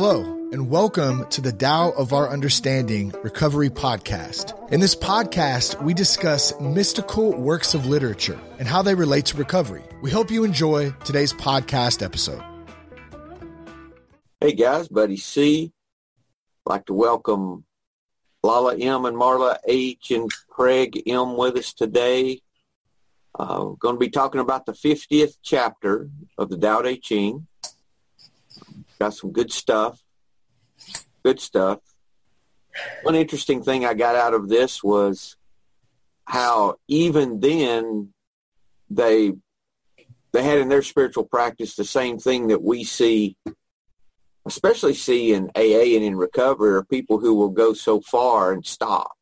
Hello, and welcome to the Tao of Our Understanding Recovery Podcast. In this podcast, we discuss mystical works of literature and how they relate to recovery. We hope you enjoy today's podcast episode. Hey guys, Buddy C. I'd like to welcome Lala M and Marla H and Craig M with us today. Uh, we're going to be talking about the 50th chapter of the Tao Te Ching. Got some good stuff. Good stuff. One interesting thing I got out of this was how even then they they had in their spiritual practice the same thing that we see especially see in AA and in recovery are people who will go so far and stop.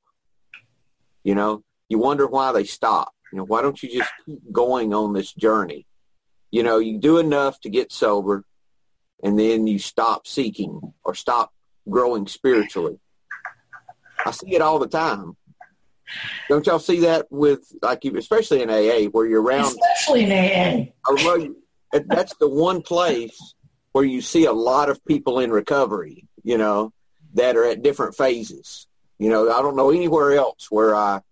You know, you wonder why they stop. You know, why don't you just keep going on this journey? You know, you do enough to get sober and then you stop seeking or stop growing spiritually. I see it all the time. Don't y'all see that with like especially in AA where you're around especially in AA. That's the one place where you see a lot of people in recovery, you know, that are at different phases. You know, I don't know anywhere else where I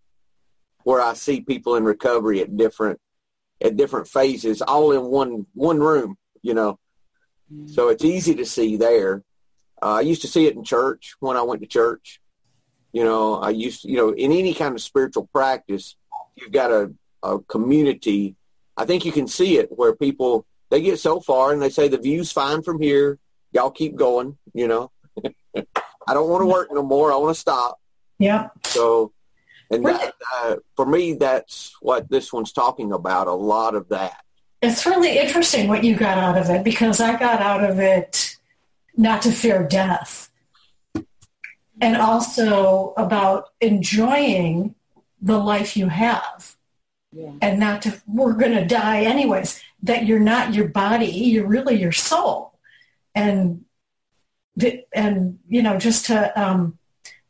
where I see people in recovery at different at different phases, all in one one room. You know, so it's easy to see there. Uh, I used to see it in church when I went to church. You know, I used to, you know, in any kind of spiritual practice, you've got a, a community. I think you can see it where people, they get so far and they say the view's fine from here. Y'all keep going, you know. I don't want to work no more. I want to stop. Yeah. So, and that, uh, for me, that's what this one's talking about, a lot of that. It's really interesting what you got out of it because I got out of it not to fear death and also about enjoying the life you have. Yeah. and not to we're going to die anyways that you're not your body you're really your soul. And and you know just to um,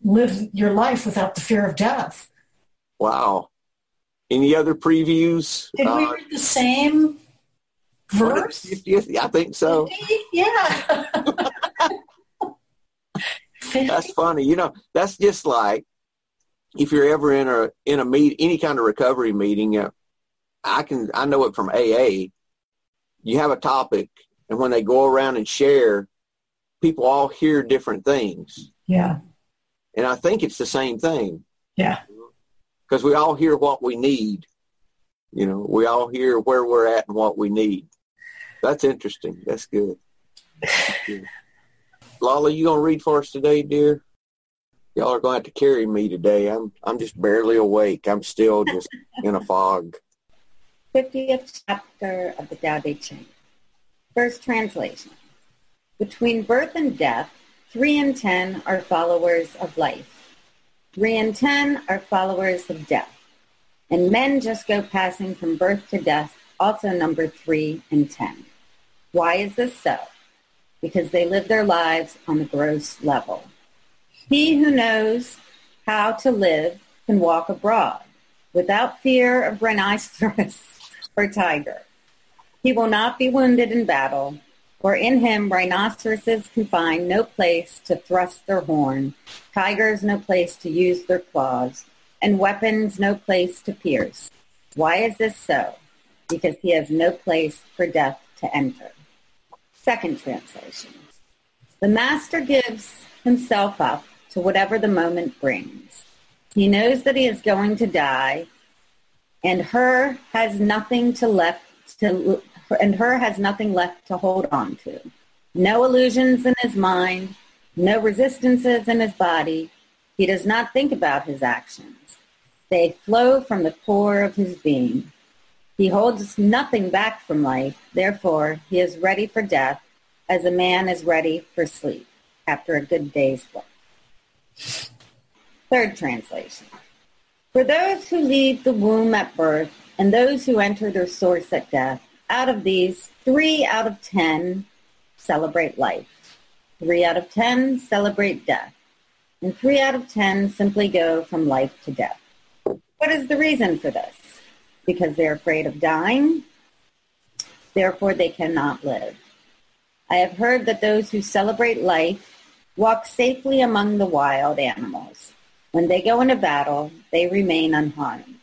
live your life without the fear of death. Wow. Any other previews? Did we uh, read the same verse? I think so. Yeah. that's funny. You know, that's just like if you're ever in a in a meet any kind of recovery meeting. Uh, I can I know it from AA. You have a topic, and when they go around and share, people all hear different things. Yeah. And I think it's the same thing. Yeah. Because we all hear what we need. You know, we all hear where we're at and what we need. That's interesting. That's good. That's good. Lala, you gonna read for us today, dear? Y'all are gonna have to carry me today. I'm I'm just barely awake. I'm still just in a fog. 50th chapter of the Tao Te Ching. First translation. Between birth and death, three in ten are followers of life. Three in ten are followers of death. And men just go passing from birth to death also number three in ten. Why is this so? Because they live their lives on the gross level. He who knows how to live can walk abroad without fear of rhinoceros or tiger. He will not be wounded in battle, for in him rhinoceroses can find no place to thrust their horn, tigers no place to use their claws, and weapons no place to pierce. Why is this so? Because he has no place for death to enter. Second translation. The master gives himself up to whatever the moment brings. He knows that he is going to die and her has nothing to left to and her has nothing left to hold on to. No illusions in his mind, no resistances in his body. He does not think about his actions. They flow from the core of his being. He holds nothing back from life. Therefore, he is ready for death as a man is ready for sleep after a good day's work. Third translation. For those who leave the womb at birth and those who enter their source at death, out of these, three out of ten celebrate life. Three out of ten celebrate death. And three out of ten simply go from life to death. What is the reason for this? Because they're afraid of dying. Therefore, they cannot live. I have heard that those who celebrate life walk safely among the wild animals. When they go into battle, they remain unharmed.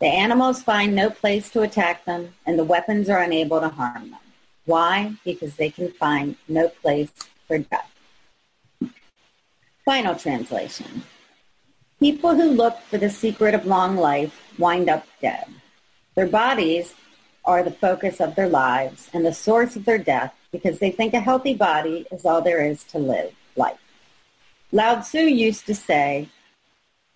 The animals find no place to attack them, and the weapons are unable to harm them. Why? Because they can find no place for death. Final translation. People who look for the secret of long life wind up dead. Their bodies are the focus of their lives and the source of their death because they think a healthy body is all there is to live life. Lao Tzu used to say,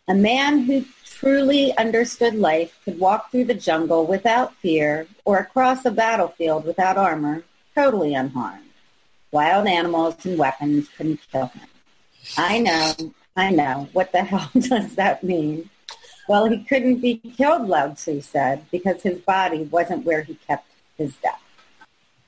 a man who truly understood life could walk through the jungle without fear or across a battlefield without armor, totally unharmed. Wild animals and weapons couldn't kill him. I know, I know. What the hell does that mean? Well, he couldn't be killed, Lao Tzu said, because his body wasn't where he kept his death.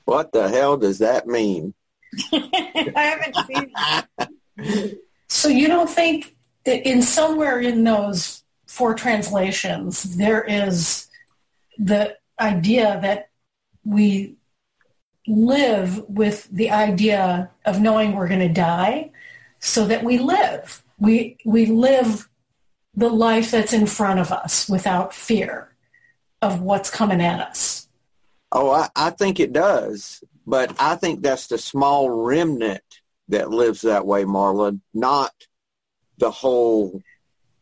What the hell does that mean? I haven't seen that. So you don't think that in somewhere in those four translations there is the idea that we live with the idea of knowing we're going to die so that we live. We, we live the life that's in front of us without fear of what's coming at us. Oh, I, I think it does. But I think that's the small remnant that lives that way, Marla, not the whole.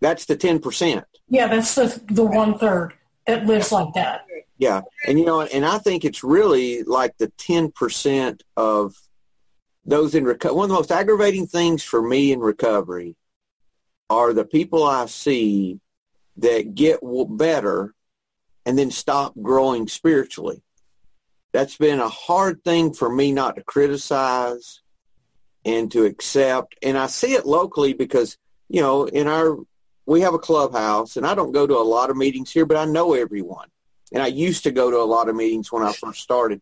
That's the 10%. Yeah, that's the, the one third that lives like that. Yeah. And, you know, and I think it's really like the 10% of those in recovery. One of the most aggravating things for me in recovery are the people I see that get better and then stop growing spiritually. That's been a hard thing for me not to criticize and to accept. And I see it locally because, you know, in our, we have a clubhouse and I don't go to a lot of meetings here, but I know everyone. And I used to go to a lot of meetings when I first started.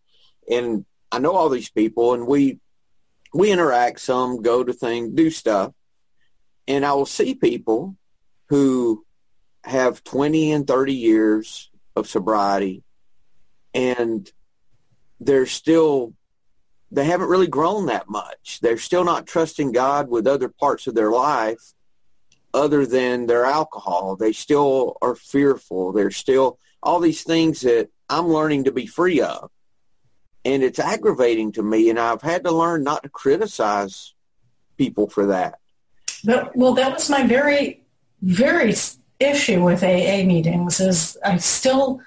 And I know all these people and we, we interact some, go to things, do stuff and I will see people who have 20 and 30 years of sobriety and they're still they haven't really grown that much. They're still not trusting God with other parts of their life other than their alcohol. They still are fearful. They're still all these things that I'm learning to be free of. And it's aggravating to me and I've had to learn not to criticize people for that. But, well, that was my very, very issue with AA meetings is I still,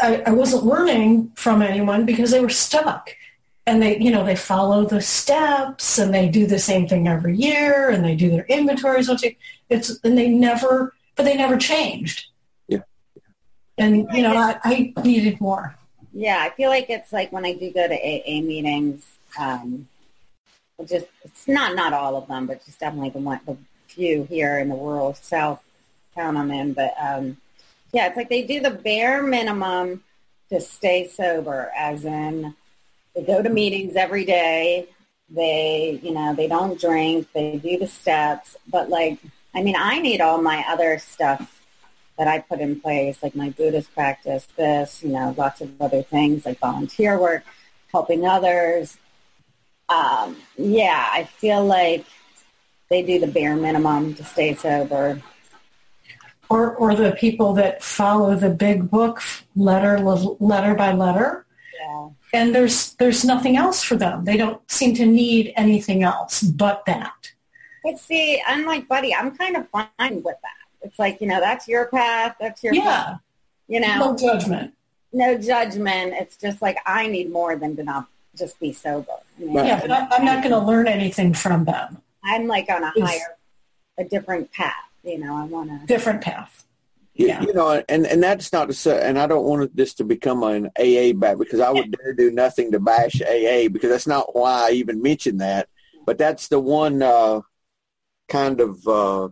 I, I wasn't learning from anyone because they were stuck. And they, you know, they follow the steps and they do the same thing every year and they do their inventories. It's, and they never, but they never changed. Yeah. And, you know, I, I needed more. Yeah, I feel like it's like when I do go to AA meetings, um, just it's not not all of them, but just definitely the one the few here in the rural South town I'm in. But um, yeah, it's like they do the bare minimum to stay sober, as in they go to meetings every day. They you know they don't drink. They do the steps, but like I mean, I need all my other stuff that I put in place, like my Buddhist practice, this, you know, lots of other things like volunteer work, helping others, um, yeah, I feel like they do the bare minimum to stay sober. Or, or the people that follow the big book letter letter by letter. Yeah. And there's there's nothing else for them. They don't seem to need anything else but that. But see, I'm like, buddy, I'm kind of fine with that. It's like, you know, that's your path. That's your yeah. Path. You know, no judgment. No judgment. It's just like I need more than enough just be sober. I mean, yeah, but I, am not going to learn anything from them. I'm like on a it's, higher, a different path. You know, I want a different path. Yeah. You, know, and, and that's not to say, and I don't want this to become an AA back because I would dare do nothing to bash AA because that's not why I even mentioned that. But that's the one uh, kind of uh,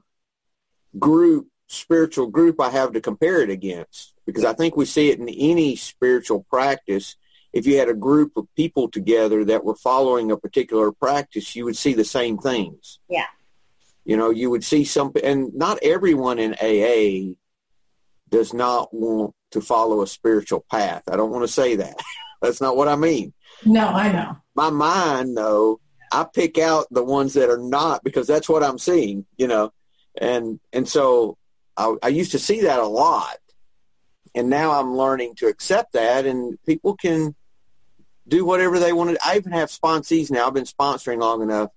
group, spiritual group I have to compare it against because I think we see it in any spiritual practice if you had a group of people together that were following a particular practice, you would see the same things. Yeah. You know, you would see some, and not everyone in AA does not want to follow a spiritual path. I don't want to say that. That's not what I mean. No, I know. my mind, though, I pick out the ones that are not because that's what I'm seeing, you know, and and so I, I used to see that a lot, and now I'm learning to accept that, and people can do whatever they want to. I even have sponsees now. I've been sponsoring long enough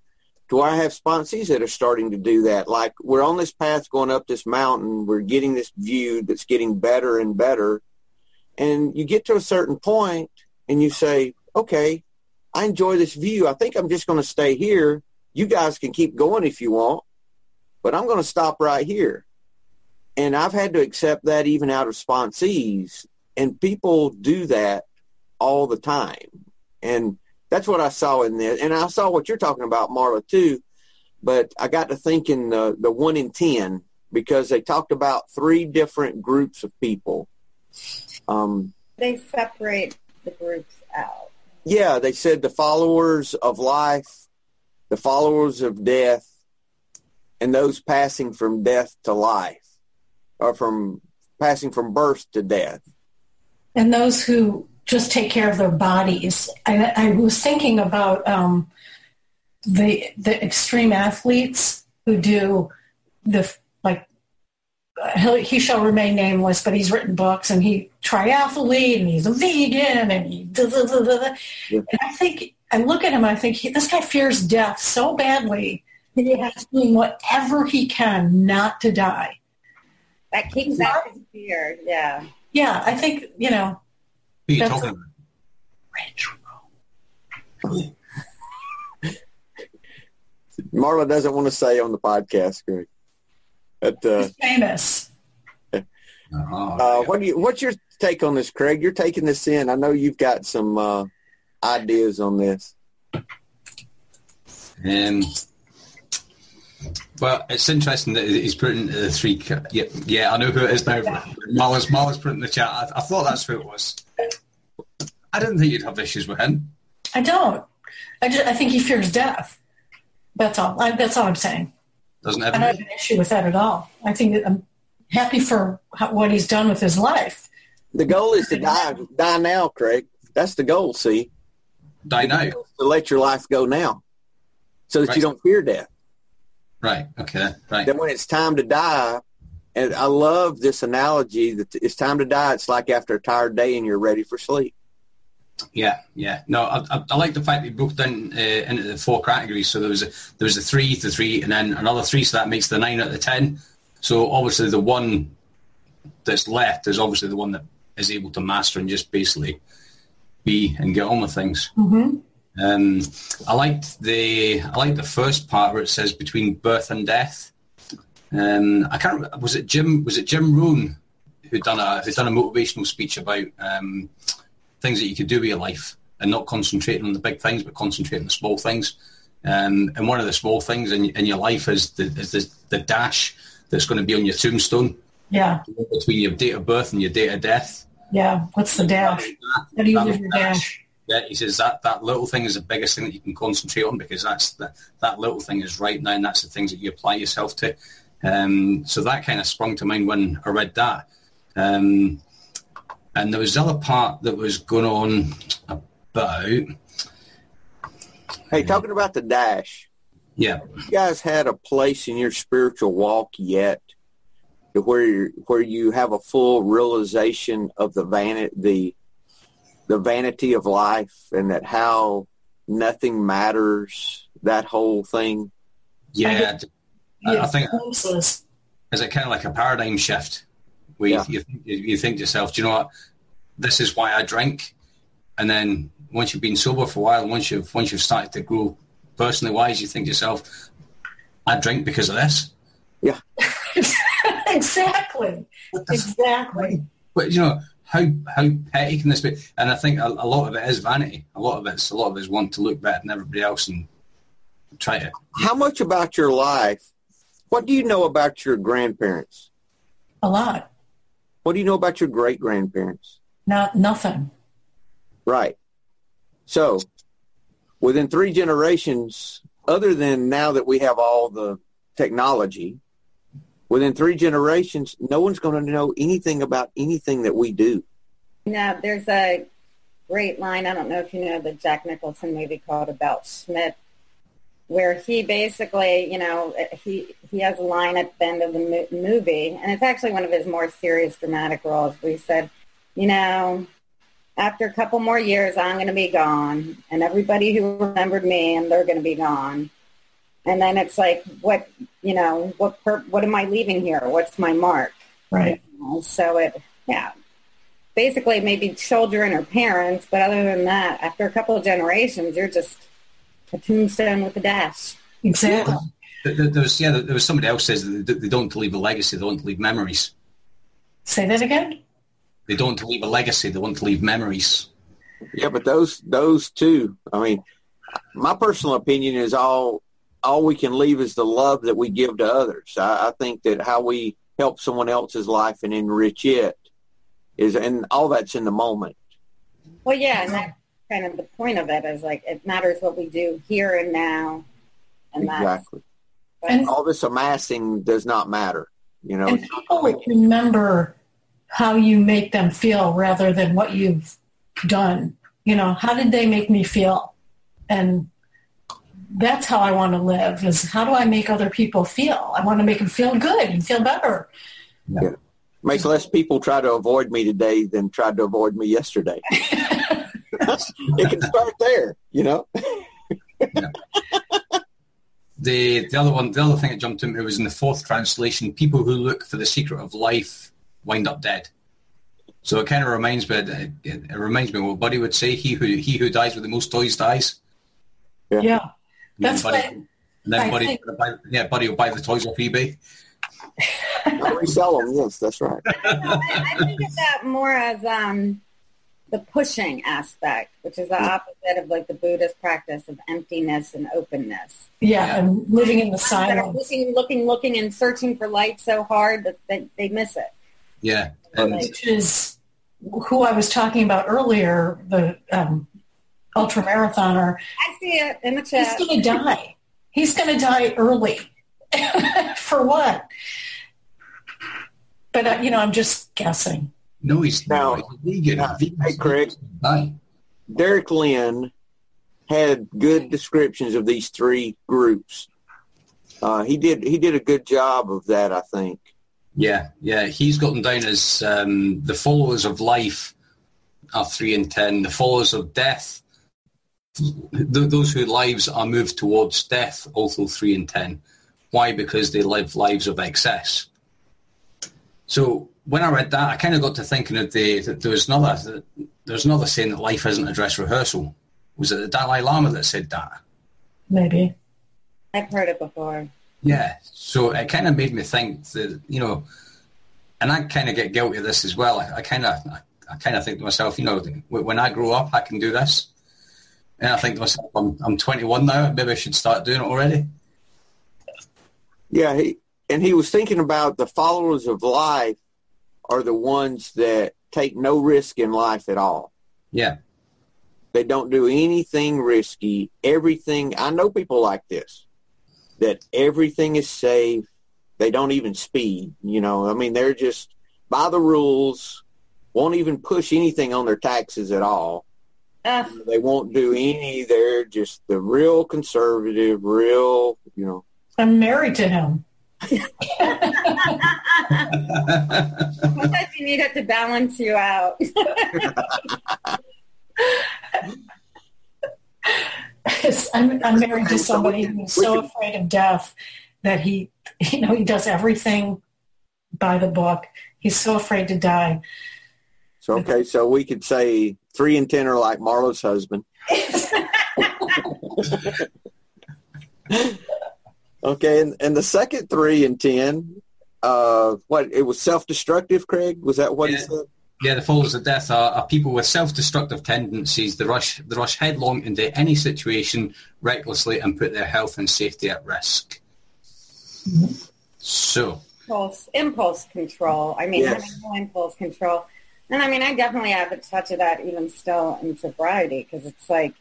where I have sponsees that are starting to do that. Like we're on this path going up this mountain. We're getting this view that's getting better and better. And you get to a certain point and you say, okay, I enjoy this view. I think I'm just going to stay here. You guys can keep going if you want, but I'm going to stop right here. And I've had to accept that even out of sponsees. And people do that all the time. And that's what I saw in there. And I saw what you're talking about, Marla, too. But I got to thinking the, the one in 10 because they talked about three different groups of people. Um, they separate the groups out. Yeah, they said the followers of life, the followers of death, and those passing from death to life, or from passing from birth to death. And those who just take care of their bodies. I, I was thinking about um, the the extreme athletes who do the like he, he shall remain nameless, but he's written books and he triathlete and he's a vegan and he da, da, da. Yeah. and I think I look at him I think he, this guy fears death so badly that he has doing whatever he can not to die. That keeps out his fear. Yeah. Yeah, I think you know are you talking about? Marla doesn't want to say on the podcast, Greg. But, uh, He's famous. Uh, what do you? What's your take on this, Craig? You're taking this in. I know you've got some uh, ideas on this. Um, well, it's interesting that he's putting the three. Yeah, yeah, I know who it is now. Marla's, Marla's putting the chat. I, I, thought that's who it was. I didn't think you'd have issues with him. I don't. I just I think he fears death. That's all. I, that's all I'm saying. Doesn't have. I don't have an issue with that at all. I think that I'm happy for what he's done with his life. The goal is to die. Die now, Craig. That's the goal. See, die now. To let your life go now, so that right. you don't fear death. Right. Okay. Right. Then when it's time to die, and I love this analogy that it's time to die. It's like after a tired day and you're ready for sleep. Yeah, yeah. No, I, I, I like the fact that you broke down uh, into the four categories. So there was a, there was a three, the three, and then another three. So that makes the nine out of the ten. So obviously the one that's left is obviously the one that is able to master and just basically be and get on with things. Mm-hmm. Um, I liked the I liked the first part where it says between birth and death. Um, I can't. Was it Jim? Was it Jim Rohn who done a who done a motivational speech about um, things that you could do with your life and not concentrating on the big things, but concentrating on the small things. Um, and one of the small things in, in your life is the, is the, the dash that's going to be on your tombstone. Yeah. Between your date of birth and your date of death. Yeah. What's the dash? How do you live your dash? Yeah, he says that, that little thing is the biggest thing that you can concentrate on because that's the, that little thing is right now and that's the things that you apply yourself to. Um, so that kind of sprung to mind when I read that. Um, and there was the other part that was going on about. Hey, talking about the dash. Yeah. You guys had a place in your spiritual walk yet to where where you have a full realization of the vanity the the vanity of life and that how nothing matters that whole thing yeah I, I think is it kind of like a paradigm shift where yeah. you, you, you think to yourself, do you know what? This is why I drink. And then once you've been sober for a while, once you've once you've started to grow personally wise, you think to yourself, I drink because of this. Yeah. exactly. Exactly. But you know, how how petty can this be? And I think a, a, lot of it is vanity. A lot of it's a lot of it is want to look better than everybody else and try to. How much about your life? What do you know about your grandparents? A lot. What do you know about your great grandparents? Not nothing. Right. So within three generations, other than now that we have all the technology, within three generations, no one's going to know anything about anything that we do. Now, there's a great line. I don't know if you know the Jack Nicholson movie called About Schmidt, where he basically, you know, he he has a line at the end of the mo- movie, and it's actually one of his more serious dramatic roles, where he said, you know, after a couple more years, I'm going to be gone, and everybody who remembered me, and they're going to be gone. And then it's like, what, you know, what, per- what am I leaving here? What's my mark? Right. You know, So it, yeah, basically maybe children or parents, but other than that, after a couple of generations, you're just a tombstone with a dash. Exactly. There, there- there was yeah, there was somebody else says that they, they don't leave a legacy; they want to leave memories. Say that again. They don't leave a legacy; they want to leave memories. Yeah, but those those two. I mean, my personal opinion is all all we can leave is the love that we give to others. I, I think that how we help someone else's life and enrich it is, and all that's in the moment. Well, yeah, and that's kind of the point of it is like it matters what we do here and now, and that's Exactly. And, All this amassing does not matter. You know, and people remember how you make them feel rather than what you've done. You know, how did they make me feel? And that's how I want to live is how do I make other people feel? I want to make them feel good and feel better. makes less people try to avoid me today than tried to avoid me yesterday. it can start there, you know. The the other one, the other thing that jumped into me was in the fourth translation. People who look for the secret of life wind up dead. So it kind of reminds me. It, it reminds me of what Buddy would say: "He who he who dies with the most toys dies." Yeah. That's Buddy, why and then I Buddy, think- buy, yeah, Buddy will buy the toys off eBay. I resell them. Yes, that's right. I, I think of that more as um, the pushing aspect, which is the opposite of like the Buddhist practice of emptiness and openness. yeah, and living in the That are silence. looking, looking, looking, and searching for light so hard that they, they miss it. Yeah, and which is who I was talking about earlier, the um, ultra marathoner. I see it in the chat. He's going to die. He's going to die early. For what? But uh, you know, I'm just guessing. No, he's Now- no, he's vegan. now, Vegan- hey, Craig. Aye. Derek Lin had good descriptions of these three groups. Uh, he did he did a good job of that, I think. Yeah, yeah. He's got them down as um, the followers of life are three and ten. The followers of death, th- those whose lives are moved towards death, also three and ten. Why? Because they live lives of excess. So when I read that, I kind of got to thinking of the that there was another there's another saying that life isn't a dress rehearsal. Was it the Dalai Lama that said that? Maybe. I've heard it before. Yeah. So it kind of made me think that, you know, and I kind of get guilty of this as well. I, I kind of, I, I kind of think to myself, you know, when I grow up, I can do this. And I think to myself, I'm, I'm 21 now. Maybe I should start doing it already. Yeah, he and he was thinking about the followers of life are the ones that take no risk in life at all. Yeah. They don't do anything risky. Everything I know people like this. That everything is safe. They don't even speed, you know. I mean, they're just by the rules, won't even push anything on their taxes at all. Ugh, They won't do any. They're just the real conservative, real, you know. I'm married to him. Sometimes you need it to balance you out. I'm, I'm married to somebody who's so afraid of death that he, you know, he does everything by the book. He's so afraid to die. So okay, so we could say three and ten are like Marlo's husband. Okay, and, and the second three and ten, uh, what it was self-destructive. Craig, was that what he said? Yeah, the followers of death are, are people with self-destructive tendencies. They rush, they rush headlong into any situation recklessly and put their health and safety at risk. So, impulse, impulse control. I mean, Yes. having no impulse control. And I mean, I definitely have a touch of that even still in sobriety because it's like,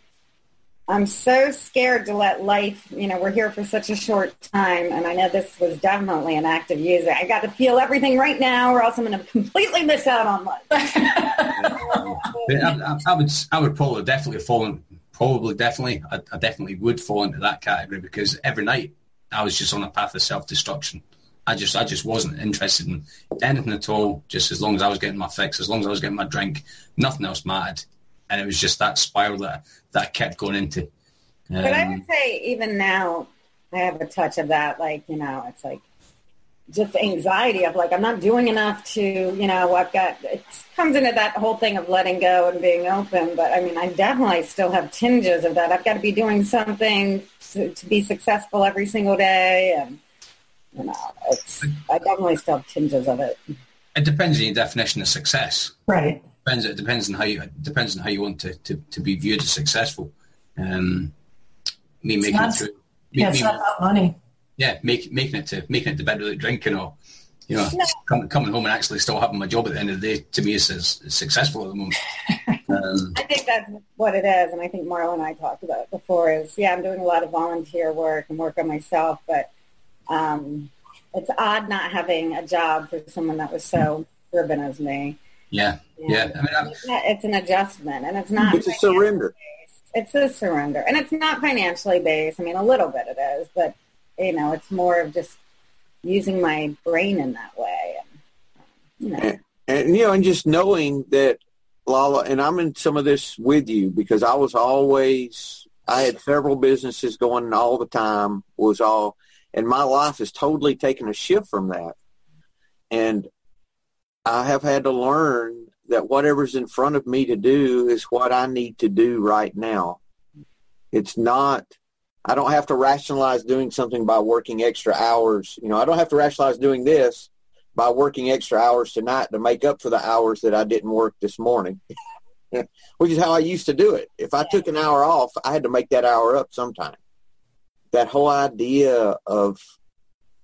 I'm so scared to let life, you know, we're here for such a short time. And I know this was definitely an act of using. I got to feel everything right now or else I'm going to completely miss out on life. I, I, would, I would probably definitely fall in, probably definitely, I, I, definitely would fall into that category because every night I was just on a path of self-destruction. I just, I just wasn't interested in anything at all. Just as long as I was getting my fix, as long as I was getting my drink, nothing else mattered. And it was just that spiral that that I kept going into. Um, but I would um, say even now, I have a touch of that. Like you know, it's like just anxiety of like I'm not doing enough to you know I've got it comes into that whole thing of letting go and being open. But I mean, I definitely still have tinges of that. I've got to be doing something to, to be successful every single day, and you know, it's I definitely still have tinges of it. It depends on your definition of success. Right. It depends. It depends on how you depends on how you want to, to, to be viewed as successful. Um, me it's making not, it through. Yeah, me, it's not about money. Yeah, make, making it to making it to bed without drinking or you know, no. coming, coming home and actually still having my job at the end of the day to me is, is, successful at the moment. Um, I think that's what it is, and I think Marla and I talked about it before. Is yeah, I'm doing a lot of volunteer work and work on myself, but um, it's odd not having a job for someone that was so driven as me. Yeah, yeah. I mean, it's, it's, an adjustment, and it's not. It's a surrender. Based. It's a surrender, and it's not financially based. I mean, a little bit it is, but you know, it's more of just using my brain in that way. And, you know. And, and, you know, and just knowing that Lala, and I'm in some of this with you because I was always, I had several businesses going all the time, was all, and my life has totally taken a shift from that. And I have had to learn that whatever's in front of me to do is what I need to do right now. It's not I don't have to rationalize doing something by working extra hours. You know, I don't have to rationalize doing this by working extra hours tonight to make up for the hours that I didn't work this morning, which is how I used to do it. If I took an hour off, I had to make that hour up sometime. That whole idea of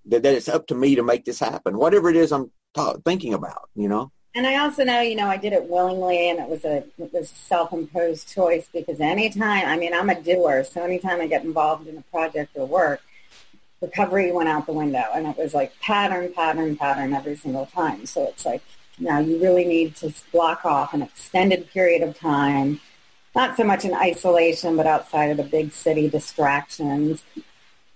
that, that it's up to me to make this happen, whatever it is I'm ta- thinking about, you know. And I also know, you know, I did it willingly, and it was a it was a self-imposed choice because anytime, I mean, I'm a doer, so anytime I get involved in a project or work, recovery went out the window, and it was like pattern, pattern, pattern every single time. So it's like now you really need to block off an extended period of time, not so much in isolation, but outside of the big city distractions.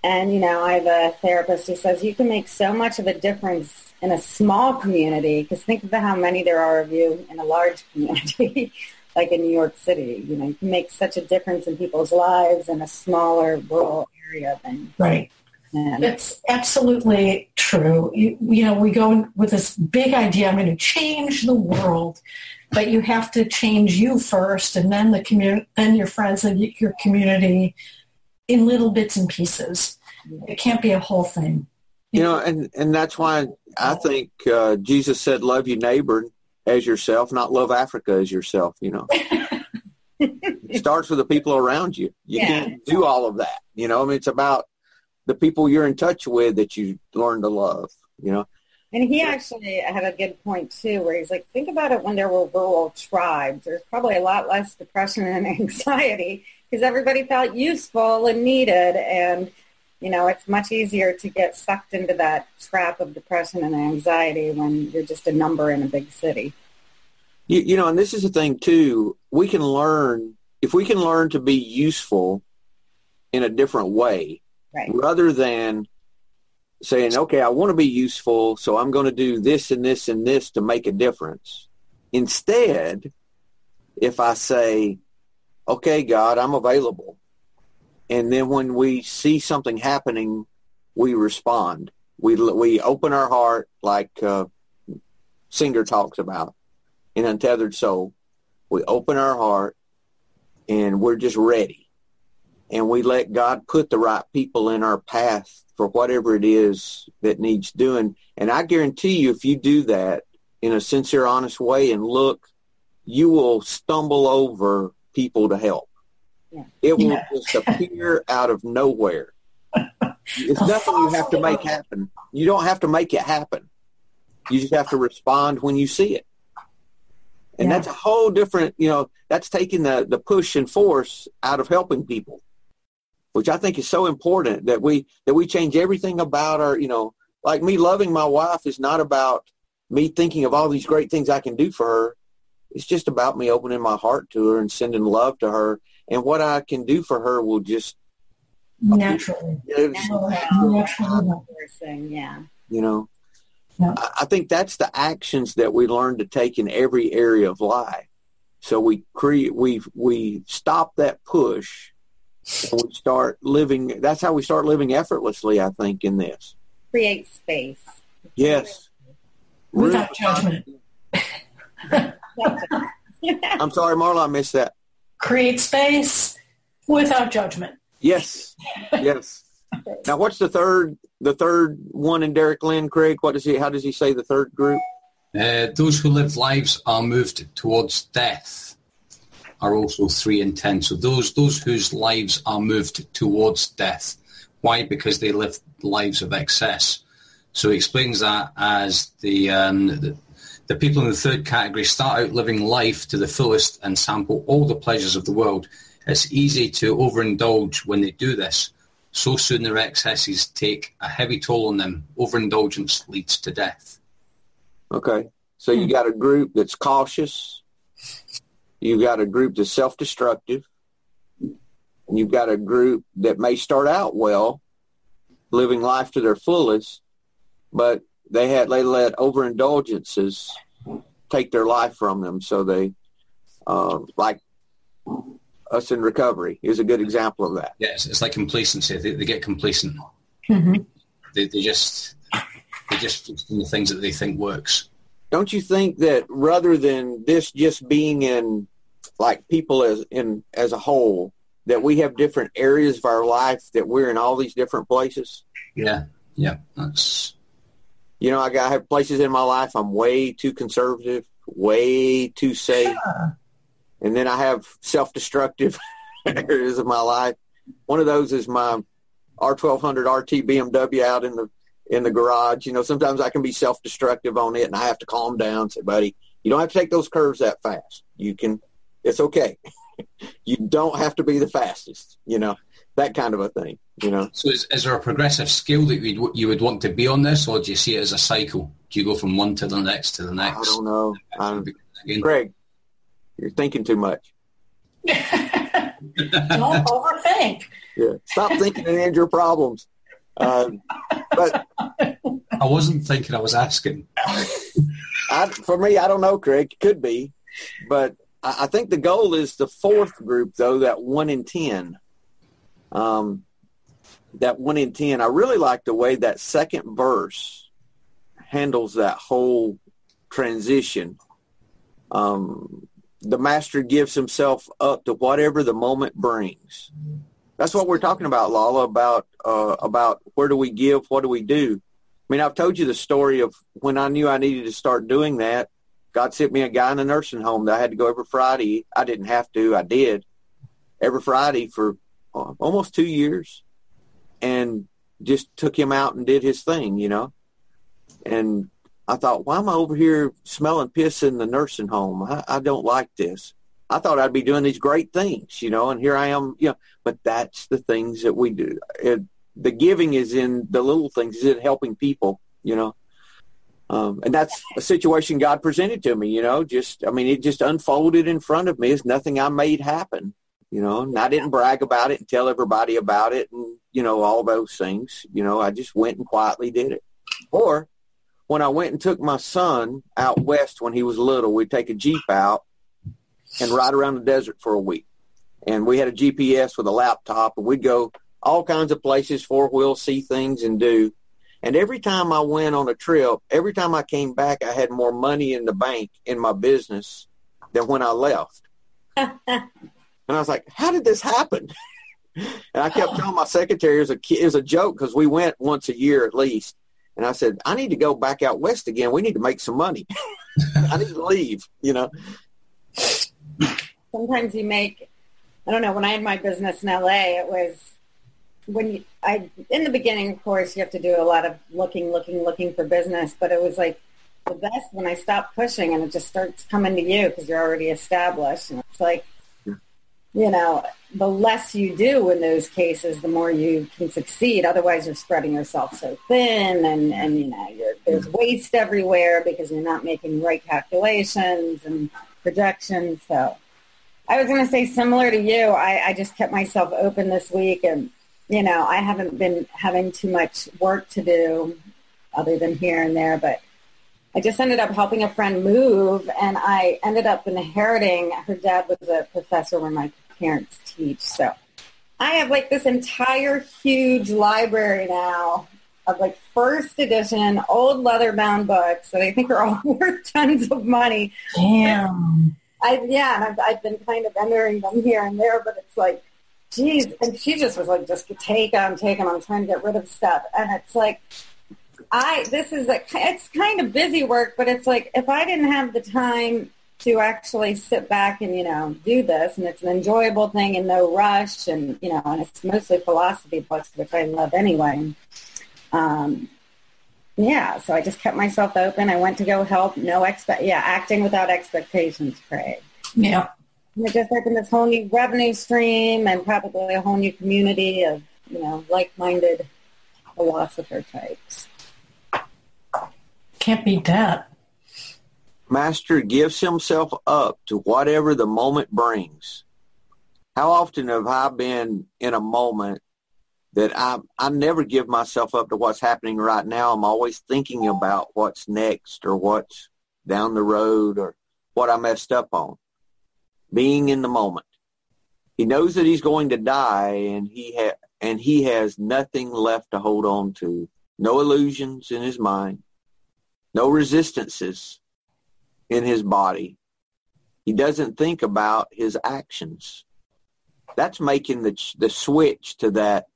And you know, I have a therapist who says you can make so much of a difference in a small community, because think of how many there are of you in a large community, like in New York City. You know, you can make such a difference in people's lives in a smaller rural area than right. It's absolutely true. You, you know, we go with this big idea, I'm going to change the world, but you have to change you first and then the community, then your friends and your community in little bits and pieces. It can't be a whole thing. You know, and, and that's why I think uh, Jesus said, love your neighbor as yourself, not love Africa as yourself, you know. it starts with the people around you. You yeah. can't do all of that. You know, I mean, it's about the people you're in touch with that you learn to love, you know. And he actually had a good point too, where he's like, think about it when there were rural tribes. There's probably a lot less depression and anxiety because everybody felt useful and needed. And you know, it's much easier to get sucked into that trap of depression and anxiety when you're just a number in a big city. You, you know, and this is the thing too. We can learn if we can learn to be useful in a different way, right. rather than saying, "Okay, I want to be useful, so I'm going to do this and this and this to make a difference." Instead, if I say, "Okay, God, I'm available," and then when we see something happening, we respond. We we open our heart like uh, Singer talks about in Untethered Soul. We open our heart and we're just ready, and we let God put the right people in our path for whatever it is that needs doing. And I guarantee you, if you do that in a sincere, honest way and look, you will stumble over people to help. It will yeah. just appear out of nowhere. It's nothing you have to make happen. You don't have to make it happen. You just have to respond when you see it. And yeah. that's a whole different, you know, that's taking the, the push and force out of helping people, which I think is so important that we, that we change everything about our, you know, like me loving my wife is not about me thinking of all these great things I can do for her. it's just about me opening my heart to her and sending love to her. And what I can do for her will just Naturally. it's- Person, yeah. you know Yeah. I, I think that's the actions that we learn to take in every area of life so we create we we stop that push and we start living that's how we start living effortlessly i think in this Create space. yes Without judgment. i'm sorry marla i missed that Create space without judgment. yes yes now what's the third the third one in derek lin craig what does he how does he say the third group Uh, those who live lives are moved towards death are also three and ten. So those those whose lives are moved towards death. Why? Because they live lives of excess. So he explains that as the, um, the the people in the third category start out living life to the fullest and sample all the pleasures of the world. It's easy to overindulge when they do this. So soon their excesses take a heavy toll on them. Overindulgence leads to death. Okay. So you hmm. got a group that's cautious. You've got a group that's self-destructive. And you've got a group that may start out well, living life to their fullest, but they had they let overindulgences take their life from them. So they, uh, like us in recovery, is a good example of that. Yes, it's, it's like complacency. They, they get complacent. Mhm. They, they just they just focus on the things that they think works. don't you think that rather than this just being in like people as in as a whole that we have different areas of our life that we're in all these different places Yeah, yeah, that's you know i got I have places in my life i'm way too conservative way too safe. Sure. and then i have self-destructive areas of my life. One of those is my r1200 rt bmw out in the in the garage. You know sometimes i can be self-destructive on it and i have to calm down say buddy you don't have to take those curves that fast. You can it's okay. You don't have to be the fastest you know that kind of a thing you know so. Is, is there a progressive scale that you you would want to be on this, or do you see it as a cycle? Do you go from one to the next to the next? i next? don't know I'm, greg you're thinking too much Don't overthink. yeah stop thinking and end your problems uh, but I wasn't thinking. I was asking. I, for me, I don't know, Craig. Could be, but I, I think the goal is the fourth group, though. That one in ten. Um, that one in ten. I really like the way that second verse handles that whole transition. Um, the master gives himself up to whatever the moment brings. That's what we're talking about, Lala. About uh, about where do we give? What do we do? I mean, I've told you the story of when I knew I needed to start doing that. God sent me a guy in a nursing home that I had to go every Friday. I didn't have to. I did every Friday for almost two years and just took him out and did his thing, you know. And I thought, why am I over here smelling piss in the nursing home? I, I don't like this. I thought I'd be doing these great things, you know, and here I am, you know, but that's the things that we do. It, the giving is in the little things, is in helping people, you know. Um, and that's a situation God presented to me, you know, just, I mean, it just unfolded in front of me. It's nothing I made happen, you know, and I didn't brag about it and tell everybody about it and, you know, all those things. You know, I just went and quietly did it. Or when I went and took my son out west when he was little, we'd take a Jeep out and ride around the desert for a week. And we had a GPS with a laptop and we'd go all kinds of places, four wheel, see things and do. And every time I went on a trip, every time I came back, I had more money in the bank in my business than when I left. and I was like, how did this happen? and I kept telling my secretary it was a, it was a joke because we went once a year at least. And I said, I need to go back out west again. We need to make some money. I need to leave, you know. Sometimes you make, I don't know, when I had my business in LA, it was when you, I, in the beginning, of course, you have to do a lot of looking, looking, looking for business, but it was like the best when I stopped pushing and it just starts coming to you because you're already established. And it's like, you know, the less you do in those cases, the more you can succeed. Otherwise, you're spreading yourself so thin, and and you know, you're, there's mm-hmm. waste everywhere because you're not making right calculations. And projections. So I was going to say similar to you, I, I just kept myself open this week and, you know, I haven't been having too much work to do other than here and there, but I just ended up helping a friend move and I ended up inheriting, her dad was a professor when my parents teach. So I have like this entire huge library now of like first edition old leather bound books that I think are all worth tons of money. Damn. I yeah, I've, I've been kind of entering them here and there, but it's like, geez, and she just was like, just take them, take them. I'm trying to get rid of stuff, and it's like, I this is a it's kind of busy work, but it's like if I didn't have the time to actually sit back and you know do this, and it's an enjoyable thing and no rush, and you know, and it's mostly philosophy books, which I love anyway. Um, yeah, so I just kept myself open. I went to go help. No expect, yeah, acting without expectations, Craig. Yeah. And it just opened this whole new revenue stream and probably a whole new community of, you know, like-minded philosopher types. Can't beat that. Master gives himself up to whatever the moment brings. How often have I been in a moment that I I never give myself up to what's happening right now. I'm always thinking about what's next or what's down the road or what I messed up on. Being in the moment. He knows that he's going to die and he ha- and he has nothing left to hold on to. No illusions in his mind. No resistances in his body. He doesn't think about his actions. That's making the the switch to that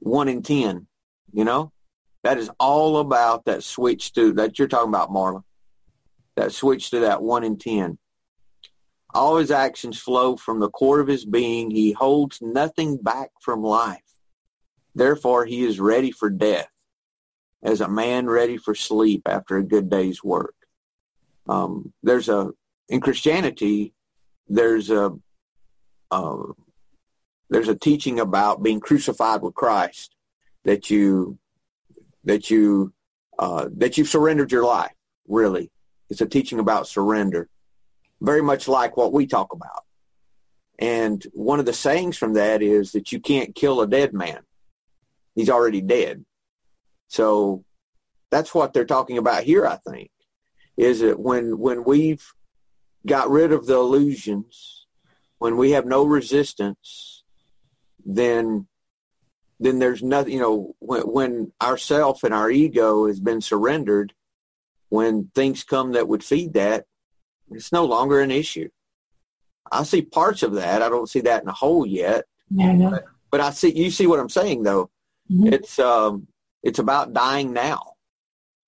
one in ten. You know, that is all about that switch to that you're talking about, Marla. That switch to that one in ten. All his actions flow from the core of his being. He holds nothing back from life. Therefore, he is ready for death, as a man ready for sleep after a good day's work. Um, there's a in Christianity, there's a uh, there's a teaching about being crucified with Christ that you that you uh, that you've surrendered your life. Really, it's a teaching about surrender, very much like what we talk about. And one of the sayings from that is that you can't kill a dead man; he's already dead. So that's what they're talking about here. I think is that when when we've got rid of the illusions, when we have no resistance, then then there's nothing you know when, when ourself and our ego has been surrendered when things come that would feed that it's no longer an issue. I see parts of that. I don't see that in a whole yet. Yeah, no. but, but i see you see what i'm saying though. Mhm. it's um it's about dying now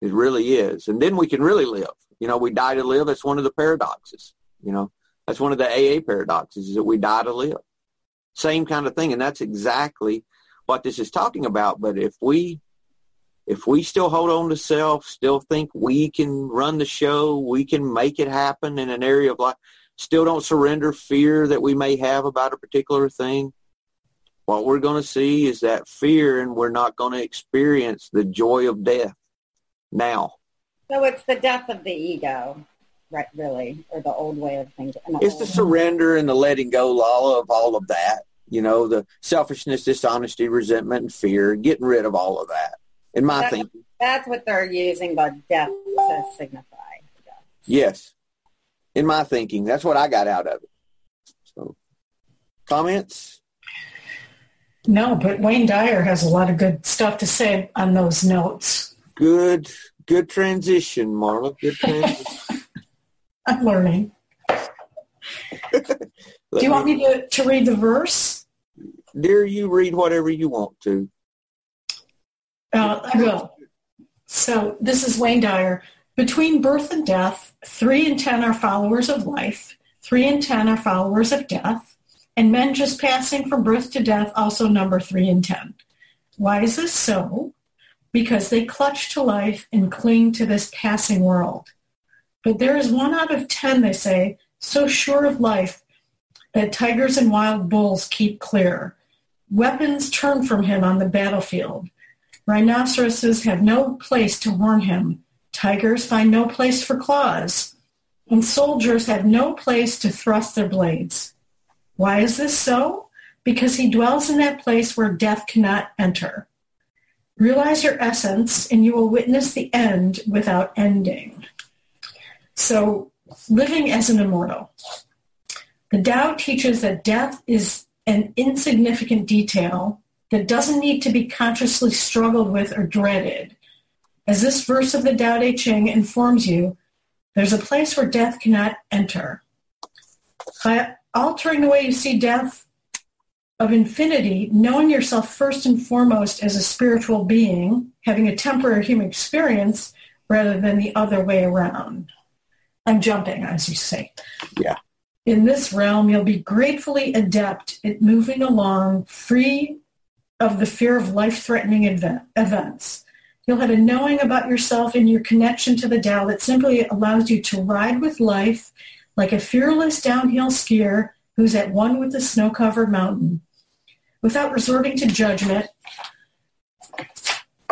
it really is. And then we can really live. You know we die to live. That's one of the paradoxes you know. That's one of the aa paradoxes is that we die to live. Same kind of thing and that's exactly what this is talking about. But if we if we still hold on to self still think we can run the show we can make it happen in an area of life still don't surrender fear that we may have about a particular thing what we're going to see is that fear and we're not going to experience the joy of death now So it's the death of the ego, right? Really, or the old way of thinking. it's the surrender and the letting go Lala, of all of that you know the selfishness dishonesty resentment and fear getting rid of all of that in my That's- thinking That's what they're using the death to signify. Yes. In my thinking, that's what I got out of it. So, comments? No, but Wayne Dyer has a lot of good stuff to say on those notes. Good, good transition, Marla. Good transition. I'm learning. Do you want me to, to read the verse? Dear, you read whatever you want to. Uh, I will. So this is Wayne Dyer. Between birth and death, three in ten are followers of life, three in ten are followers of death, and men just passing from birth to death also number three in ten. Why is this so? Because they clutch to life and cling to this passing world. But there is one out of ten, they say, so sure of life that tigers and wild bulls keep clear. Weapons turn from him on the battlefield. Rhinoceroses have no place to warn him. Tigers find no place for claws. and soldiers have no place to thrust their blades. Why is this so? Because he dwells in that place where death cannot enter. Realize your essence and you will witness the end without ending. So living as an immortal. The Tao teaches that death is an insignificant detail that doesn't need to be consciously struggled with or dreaded. As this verse of the Tao Te Ching informs you, there's a place where death cannot enter. By altering the way you see death of infinity, knowing yourself first and foremost as a spiritual being, having a temporary human experience rather than the other way around. I'm jumping, as you say. Yeah. In this realm, you'll be gratefully adept at moving along free of the fear of life-threatening event, events. You'll have a knowing about yourself and your connection to the Tao that simply allows you to ride with life like a fearless downhill skier who's at one with the snow-covered mountain. Without resorting to judgment,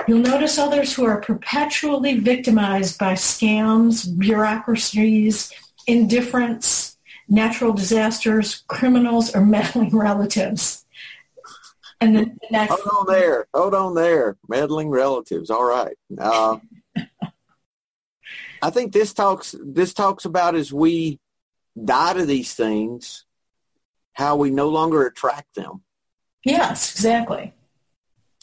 you'll notice others who are perpetually victimized by scams, bureaucracies, indifference, natural disasters, criminals, or meddling relatives. And the next. Hold on there. Hold on there. Meddling relatives. All right. Uh, I think this talks this talks about as we die to these things, how we no longer attract them. Yes, exactly.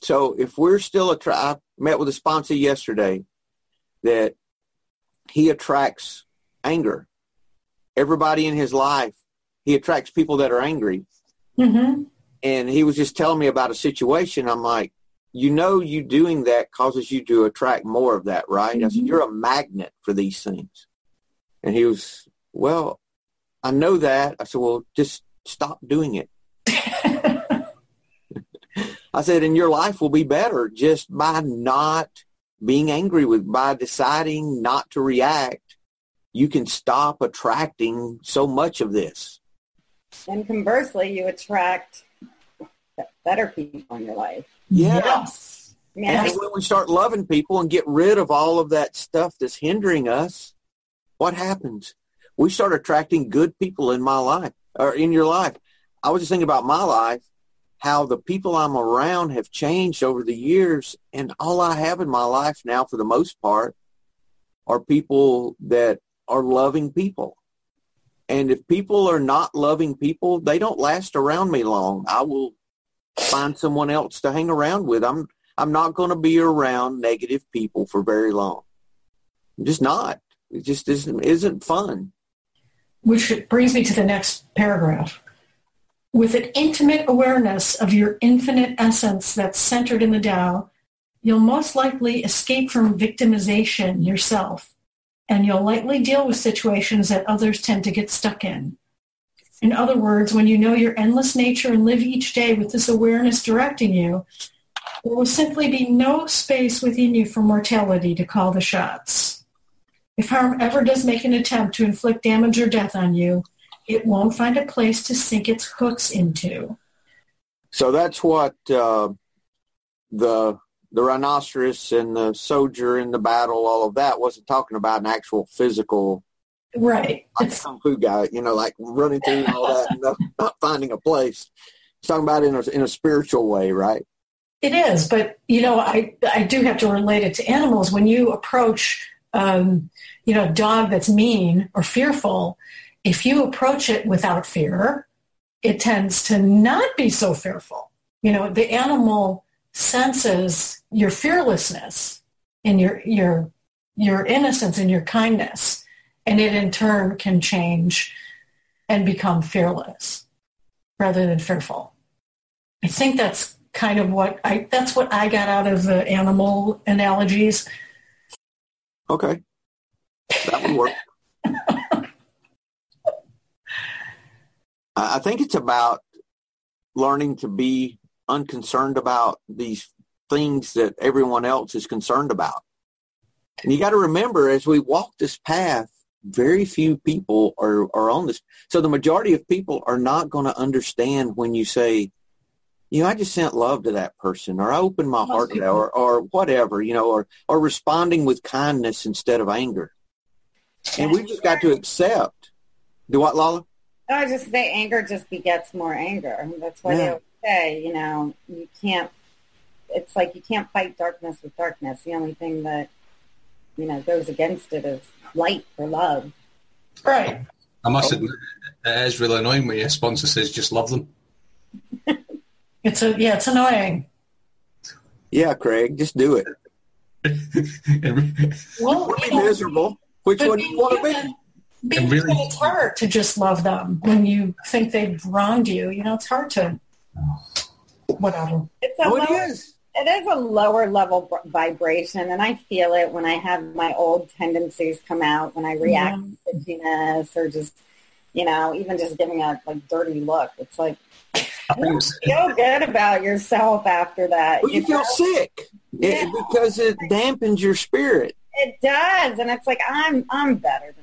So if we're still attract, I met with a sponsor yesterday that he attracts anger. Everybody in his life, he attracts people that are angry. Mm-hmm. And he was just telling me about a situation. I'm like, you know, you doing that causes you to attract more of that, right? Mm-hmm. I said, you're a magnet for these things. And he was, well, I know that. I said, well, just stop doing it. I said, and your life will be better just by not being angry with, by deciding not to react. You can stop attracting so much of this. And conversely, you attract better people in your life. Yeah. Yes. And when we start loving people and get rid of all of that stuff that's hindering us, what happens? We start attracting good people in my life or in your life. I was just thinking about my life, how the people I'm around have changed over the years. And all I have in my life now, for the most part, are people that are loving people. And if people are not loving people, they don't last around me long. I will find someone else to hang around with. I'm I'm not going to be around negative people for very long. I'm just not. It just isn't isn't fun. Which brings me to the next paragraph. With an intimate awareness of your infinite essence that's centered in the Tao, you'll most likely escape from victimization yourself, and you'll likely deal with situations that others tend to get stuck in. In other words, when you know your endless nature and live each day with this awareness directing you, there will simply be no space within you for mortality to call the shots. If harm ever does make an attempt to inflict damage or death on you, it won't find a place to sink its hooks into. So that's what uh, the the rhinoceros and the soldier in the battle, all of that wasn't talking about an actual physical Right. Like kung fu guy, you know, like running through all that, and not, not finding a place. He's talking about it in a, in a spiritual way, right? It is, but you know, I I do have to relate it to animals. When you approach, um, you know, a dog that's mean or fearful, if you approach it without fear, it tends to not be so fearful. You know, the animal senses your fearlessness and your your your innocence and your kindness and it in turn can change and become fearless rather than fearful. I think that's kind of what I that's what I got out of the animal analogies. Okay. That would work. I think it's about learning to be unconcerned about these things that everyone else is concerned about. And you got to remember as we walk this path, very few people are, are on this. So the majority of people are not going to understand when you say, you know, I just sent love to that person or I opened my heart to that or, or whatever, you know, or, or responding with kindness instead of anger. And we just got to accept. Do what, Lala? No, I just say anger just begets more anger. That's what Yeah. they always say. You know, you can't. It's like you can't fight darkness with darkness. The only thing that you know goes against it is light or love. Right. I must admit, it is really annoying when your sponsor says just love them. It's a yeah, it's annoying. Yeah, Craig, just do it. Well, We'll be you know, miserable. Which but one do you want to being be? Being really- human, it's hard to just love them when you think they've wronged you. You know, it's hard to whatever. It's a Oh, it lower, is. it is a lower level b- vibration, and I feel it when I have my old tendencies come out when I react to itchiness or just you know even just giving a like dirty look. It's like I think it's, feel good about yourself after that. Well, you know? feel sick Yeah. it, because it dampens your spirit. It does, and it's like I'm I'm better than that.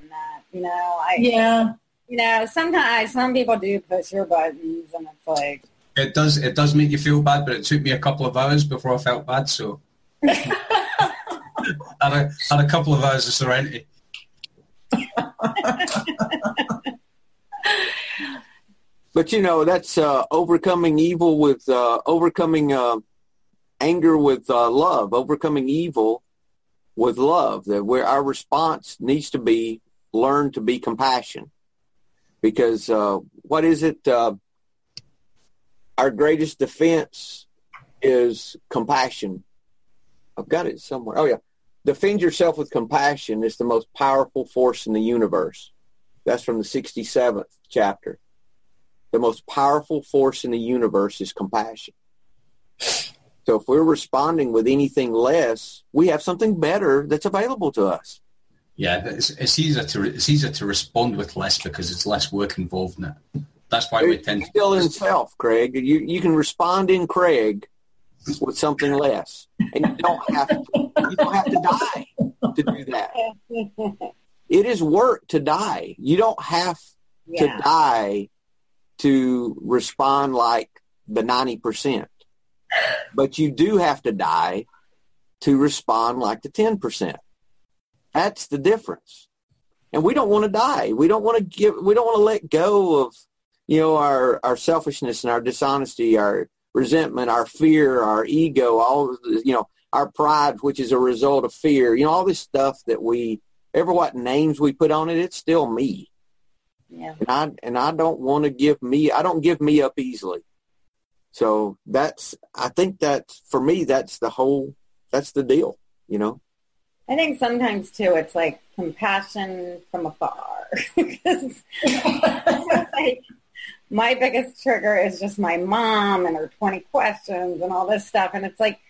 You know, I Yeah. you know sometimes some people do push your buttons, and it's like it does it does make you feel bad, but it took me a couple of hours before I felt bad. So had a had a couple of hours of serenity. But you know, that's uh, overcoming evil with uh, overcoming uh, anger with uh, love, overcoming evil with love. That where our response needs to be learn to be compassion, because uh, what is it? Uh, our greatest defense is compassion. I've got it somewhere. Oh yeah, defend yourself with compassion is the most powerful force in the universe. That's from the sixty-seventh chapter the most powerful force in the universe is compassion. So if we're responding with anything less, we have something better that's available to us. Yeah, it's, it's easier to it's easier to respond with less because it's less work involved in it. That's why we tend It's still in self, Craig. You you can respond in Craig with something less, and you don't have to, you don't have to die to do that. It is work to die. You don't have to die to respond like the 90%. But you do have to die to respond like the 10%. That's the difference. And we don't want to die. We don't want to give, we don't want to let go of, you know, our, our selfishness and our dishonesty, our resentment, our fear, our ego, all, you know, our pride, which is a result of fear, you know, all this stuff that we, ever what names we put on it, it's still me yeah. and I and I don't want to give me I don't give me up easily. So that's I think that for me that's the whole that's the deal, you know. I think sometimes too, it's like compassion from afar. 'Cause like, my biggest trigger is just my mom and her 20 questions and all this stuff. And it's like,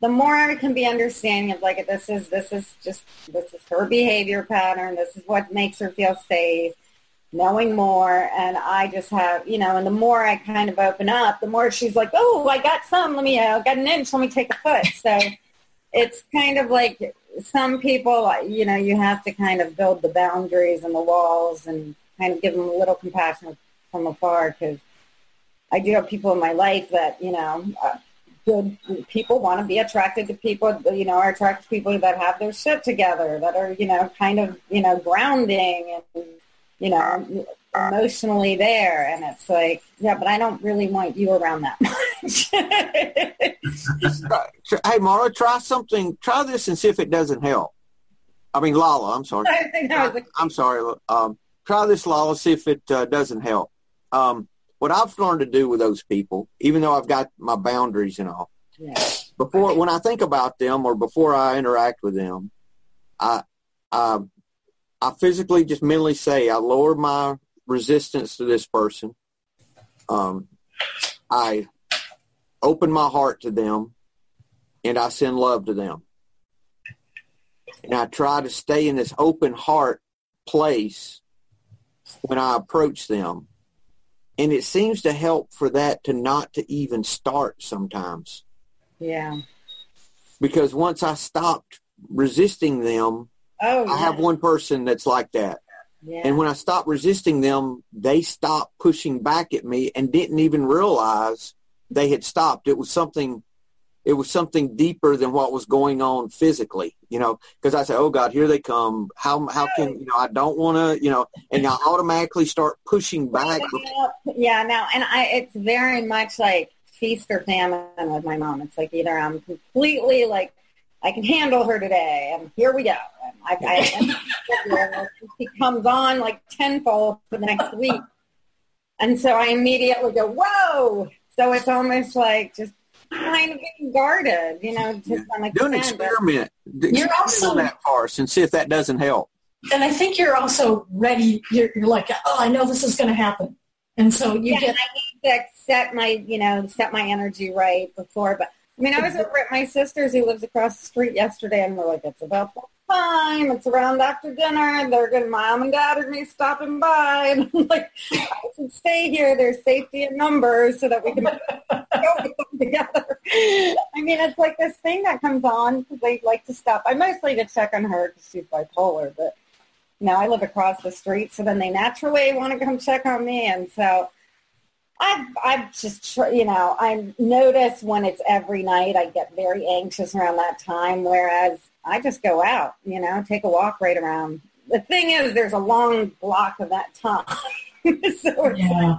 the more I can be understanding of like, this is, this is just, this is her behavior pattern. This is what makes her feel safe, knowing more. And I just have, you know, and the more I kind of open up, the more she's like, oh, I got some, let me, uh, I got an inch, let me take a foot. So it's kind of like some people, you know, you have to kind of build the boundaries and the walls and kind of give them a little compassion from afar because I do have people in my life that, you know, uh, good people want to be attracted to people, you know, are attracted to people that have their shit together, that are, you know, kind of, you know, grounding and, you know, emotionally there. And it's like, yeah, but I don't really want you around that much. Hey Mara, try something try this and see if it doesn't help. I mean Lala, I'm sorry. I think I like, i'm sorry. Um, try this, Lala, see if it uh, doesn't help. Um, what I've learned to do with those people, even though I've got my boundaries and all, yeah, before when I think about them or before I interact with them, I I, I physically just mentally say I lower my resistance to this person. Um, I open my heart to them, and I send love to them. And I try to stay in this open heart place when I approach them. And it seems to help for that to not to even start sometimes yeah. because once I stopped resisting them, Oh, I have one person that's like that. Yeah. And when I stopped resisting them, they stopped pushing back at me and didn't even realize they had stopped. It was something, it was something deeper than what was going on physically, you know, because I said, oh God, here they come. How, how can, you know, I don't want to, you know, and I automatically start pushing back. Yeah, no, and I, it's very much like feast or famine with my mom. It's like either I'm completely like, I can handle her today, and here we go. And I, I, she comes on like tenfold for the next week. And so I immediately go, whoa. So it's almost like just kind of getting guarded, you know, to some extent. Do an experiment. You're also that farce and see if that doesn't help. And I think you're also ready. You're, you're like, oh, I know this is going to happen. And so you yeah, get. I need to set my, you know, set my energy right before. But I mean, I was over at my sister's who lives across the street yesterday, and we're like, it's about time. It's around after dinner. They're good. Mom and dad are me stopping by. And I'm like, I should stay here. There's safety in numbers so that we can go together. I mean, it's like this thing that comes on because they like to stop. I mostly to check on her because she's bipolar, but know, I live across the street, so then they naturally want to come check on me, and so. I I've just you know I notice when it's every night I get very anxious around that time. Whereas I just go out, you know, take a walk right around. The thing is, there's a long block of that time. so yeah.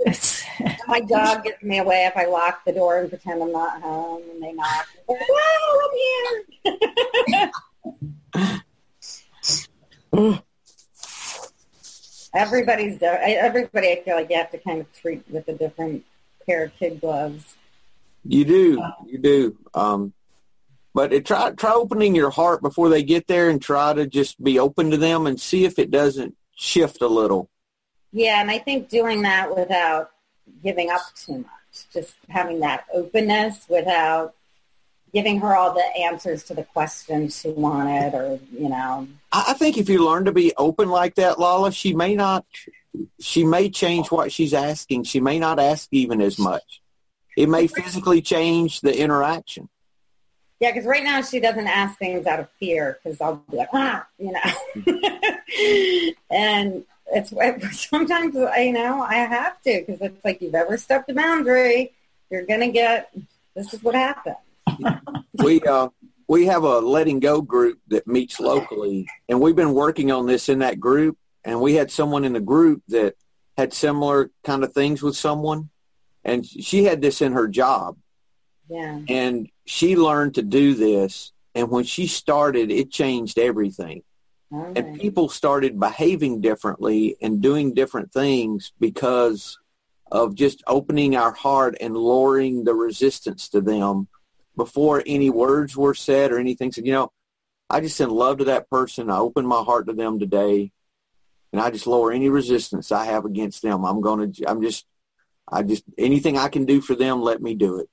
It's, my dog gets me away if I lock the door and pretend I'm not home, and they knock. Like, I'm here. Mm. Everybody's everybody. I feel like you have to kind of treat with a different pair of kid gloves. You do, you do. Um, but it, try try opening your heart before they get there, and try to just be open to them and see if it doesn't shift a little. Yeah, and I think doing that without giving up too much, just having that openness without giving her all the answers to the questions she wanted or, you know. I think if you learn to be open like that, Lala, she may not, she may change what she's asking. She may not ask even as much. It may physically change the interaction. Yeah, because right now she doesn't ask things out of fear because I'll be like, ah, you know. and it's sometimes, you know, I have to because it's like you've ever stepped a boundary, you're going to get, this is what happens. we uh, we have a letting go group that meets locally, and we've been working on this in that group. And we had someone in the group that had similar kind of things with someone, and she had this in her job. Yeah. And she learned to do this, and when she started, it changed everything. Right. And people started behaving differently and doing different things because of just opening our heart and lowering the resistance to them before any words were said or anything. Said, you know, I just send love to that person. I open my heart to them today, and I just lower any resistance I have against them. I'm going to. I'm just. I just anything I can do for them, let me do it.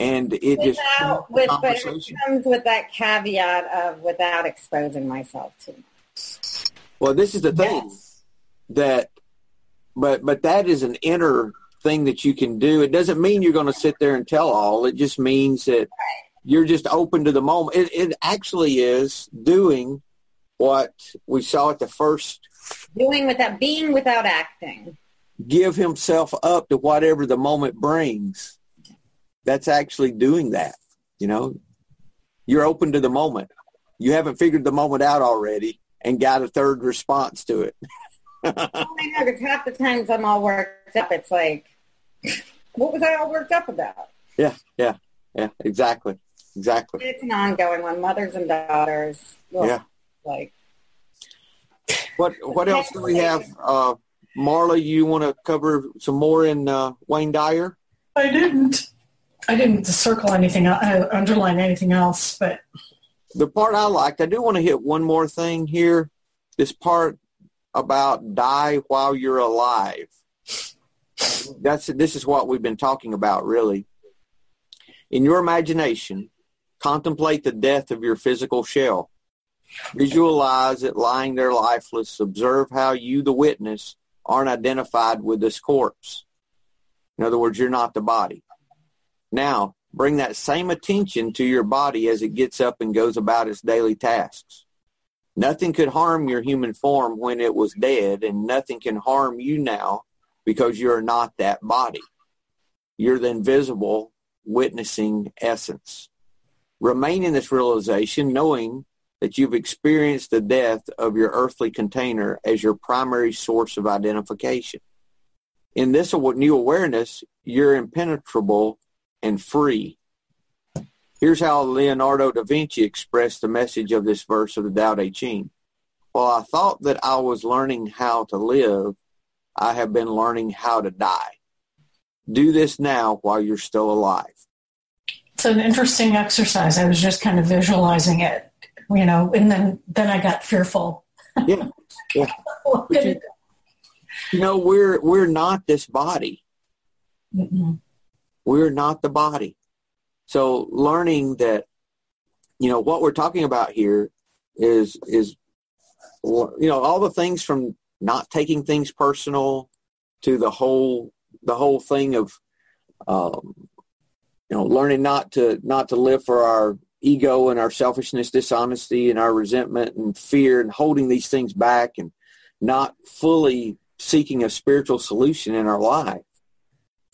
And it without, just with, but it comes with that caveat of without exposing myself to. Well, this is the thing yes. that, but but that is an inner thing that you can do. It doesn't mean you're going to sit there and tell all. It just means that you're just open to the moment. It, it actually is doing what we saw at the first. Doing without being without acting. Give himself up to whatever the moment brings. That's actually doing that. You know, you're open to the moment. You haven't figured the moment out already and got a third response to it. oh my God, it's half the times I'm all worked up. It's like, what was I all worked up about? Yeah, yeah, yeah, exactly, exactly. It's an ongoing one, mothers and daughters. Ugh, yeah. Like, what what else do we have? Uh, Marla, you want to cover some more in uh, Wayne Dyer? I didn't. I didn't circle anything, I uh, underline anything else, but the part I liked, I do want to hit one more thing here. This part about die while you're alive that's this is what we've been talking about really. In your imagination, contemplate the death of your physical shell. Visualize it lying there lifeless. Observe how you, the witness, aren't identified with this corpse. In other words, you're not the body. Now, bring that same attention to your body as it gets up and goes about its daily tasks. Nothing could harm your human form when it was dead, and nothing can harm you now because you're not that body. You're the invisible witnessing essence. Remain in this realization knowing that you've experienced the death of your earthly container as your primary source of identification. In this new awareness, you're impenetrable and free. Here's how Leonardo da Vinci expressed the message of this verse of the Tao Te Ching. While I thought that I was learning how to live, I have been learning how to die. Do this now while you're still alive. It's an interesting exercise. I was just kind of visualizing it, you know, and then then I got fearful. Yeah, yeah. you, you, know, we're we're not this body. Mm-mm. We're not the body. So learning that, you know, what we're talking about here is is you know all the things from not taking things personal to the whole the whole thing of um, you know learning not to not to live for our ego and our selfishness dishonesty and our resentment and fear and holding these things back and not fully seeking a spiritual solution in our life.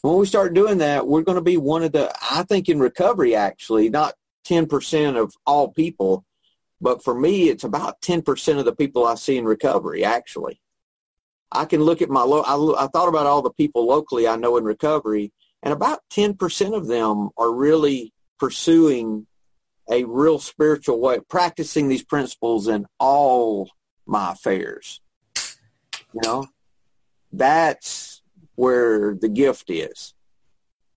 When we start doing that we're going to be one of the i think in recovery actually not 10% of all people but for me it's about 10% of the people i see in recovery actually I can look at my, lo- I, I thought about all the people locally I know in recovery, and about 10% of them are really pursuing a real spiritual way, practicing these principles in all my affairs. You know, that's where the gift is.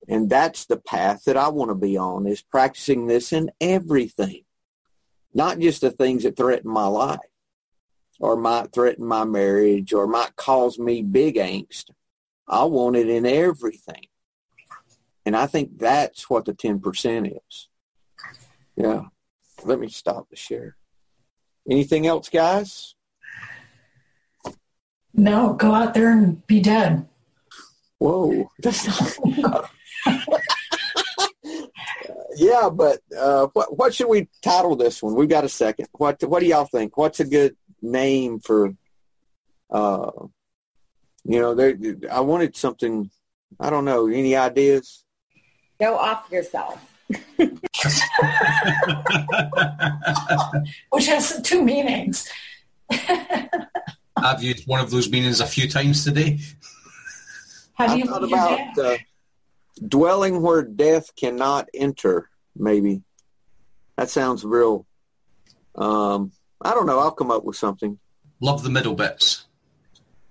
And that's the path that I want to be on is practicing this in everything, not just the things that threaten my life or might threaten my marriage or might cause me big angst. I want it in everything. And I think that's what the 10% is. Yeah. Let me stop the share. Anything else, guys? No, go out there and be dead. Whoa. That's not... yeah, but uh, what what should we title this one? We've got a second. What what do y'all think? What's a good name for uh you know there i wanted something i don't know any ideas? Go off yourself. Which has two meanings. I've used one of those meanings a few times today. How do you thought about uh, dwelling where death cannot enter maybe. That sounds real um I don't know. I'll come up with something. Love the middle bits.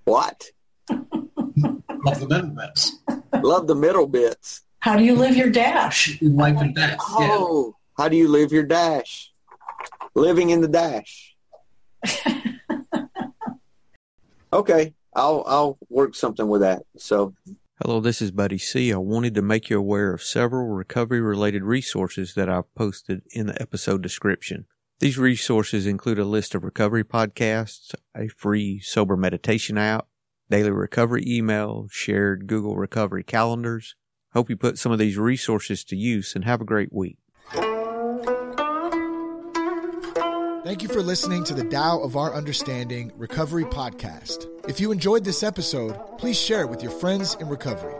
What? Love the middle bits. Love the middle bits. How do you live your dash? Life and dash. Oh, yeah. how do you live your dash? Living in the dash. okay, I'll I'll work something with that. So Hello, this is Buddy C. I wanted to make you aware of several recovery related resources that I've posted in the episode description. These resources include a list of recovery podcasts, a free sober meditation app, daily recovery email, shared Google recovery calendars. Hope you put some of these resources to use and have a great week. Thank you for listening to the Tao of Our Understanding Recovery Podcast. If you enjoyed this episode, please share it with your friends in recovery.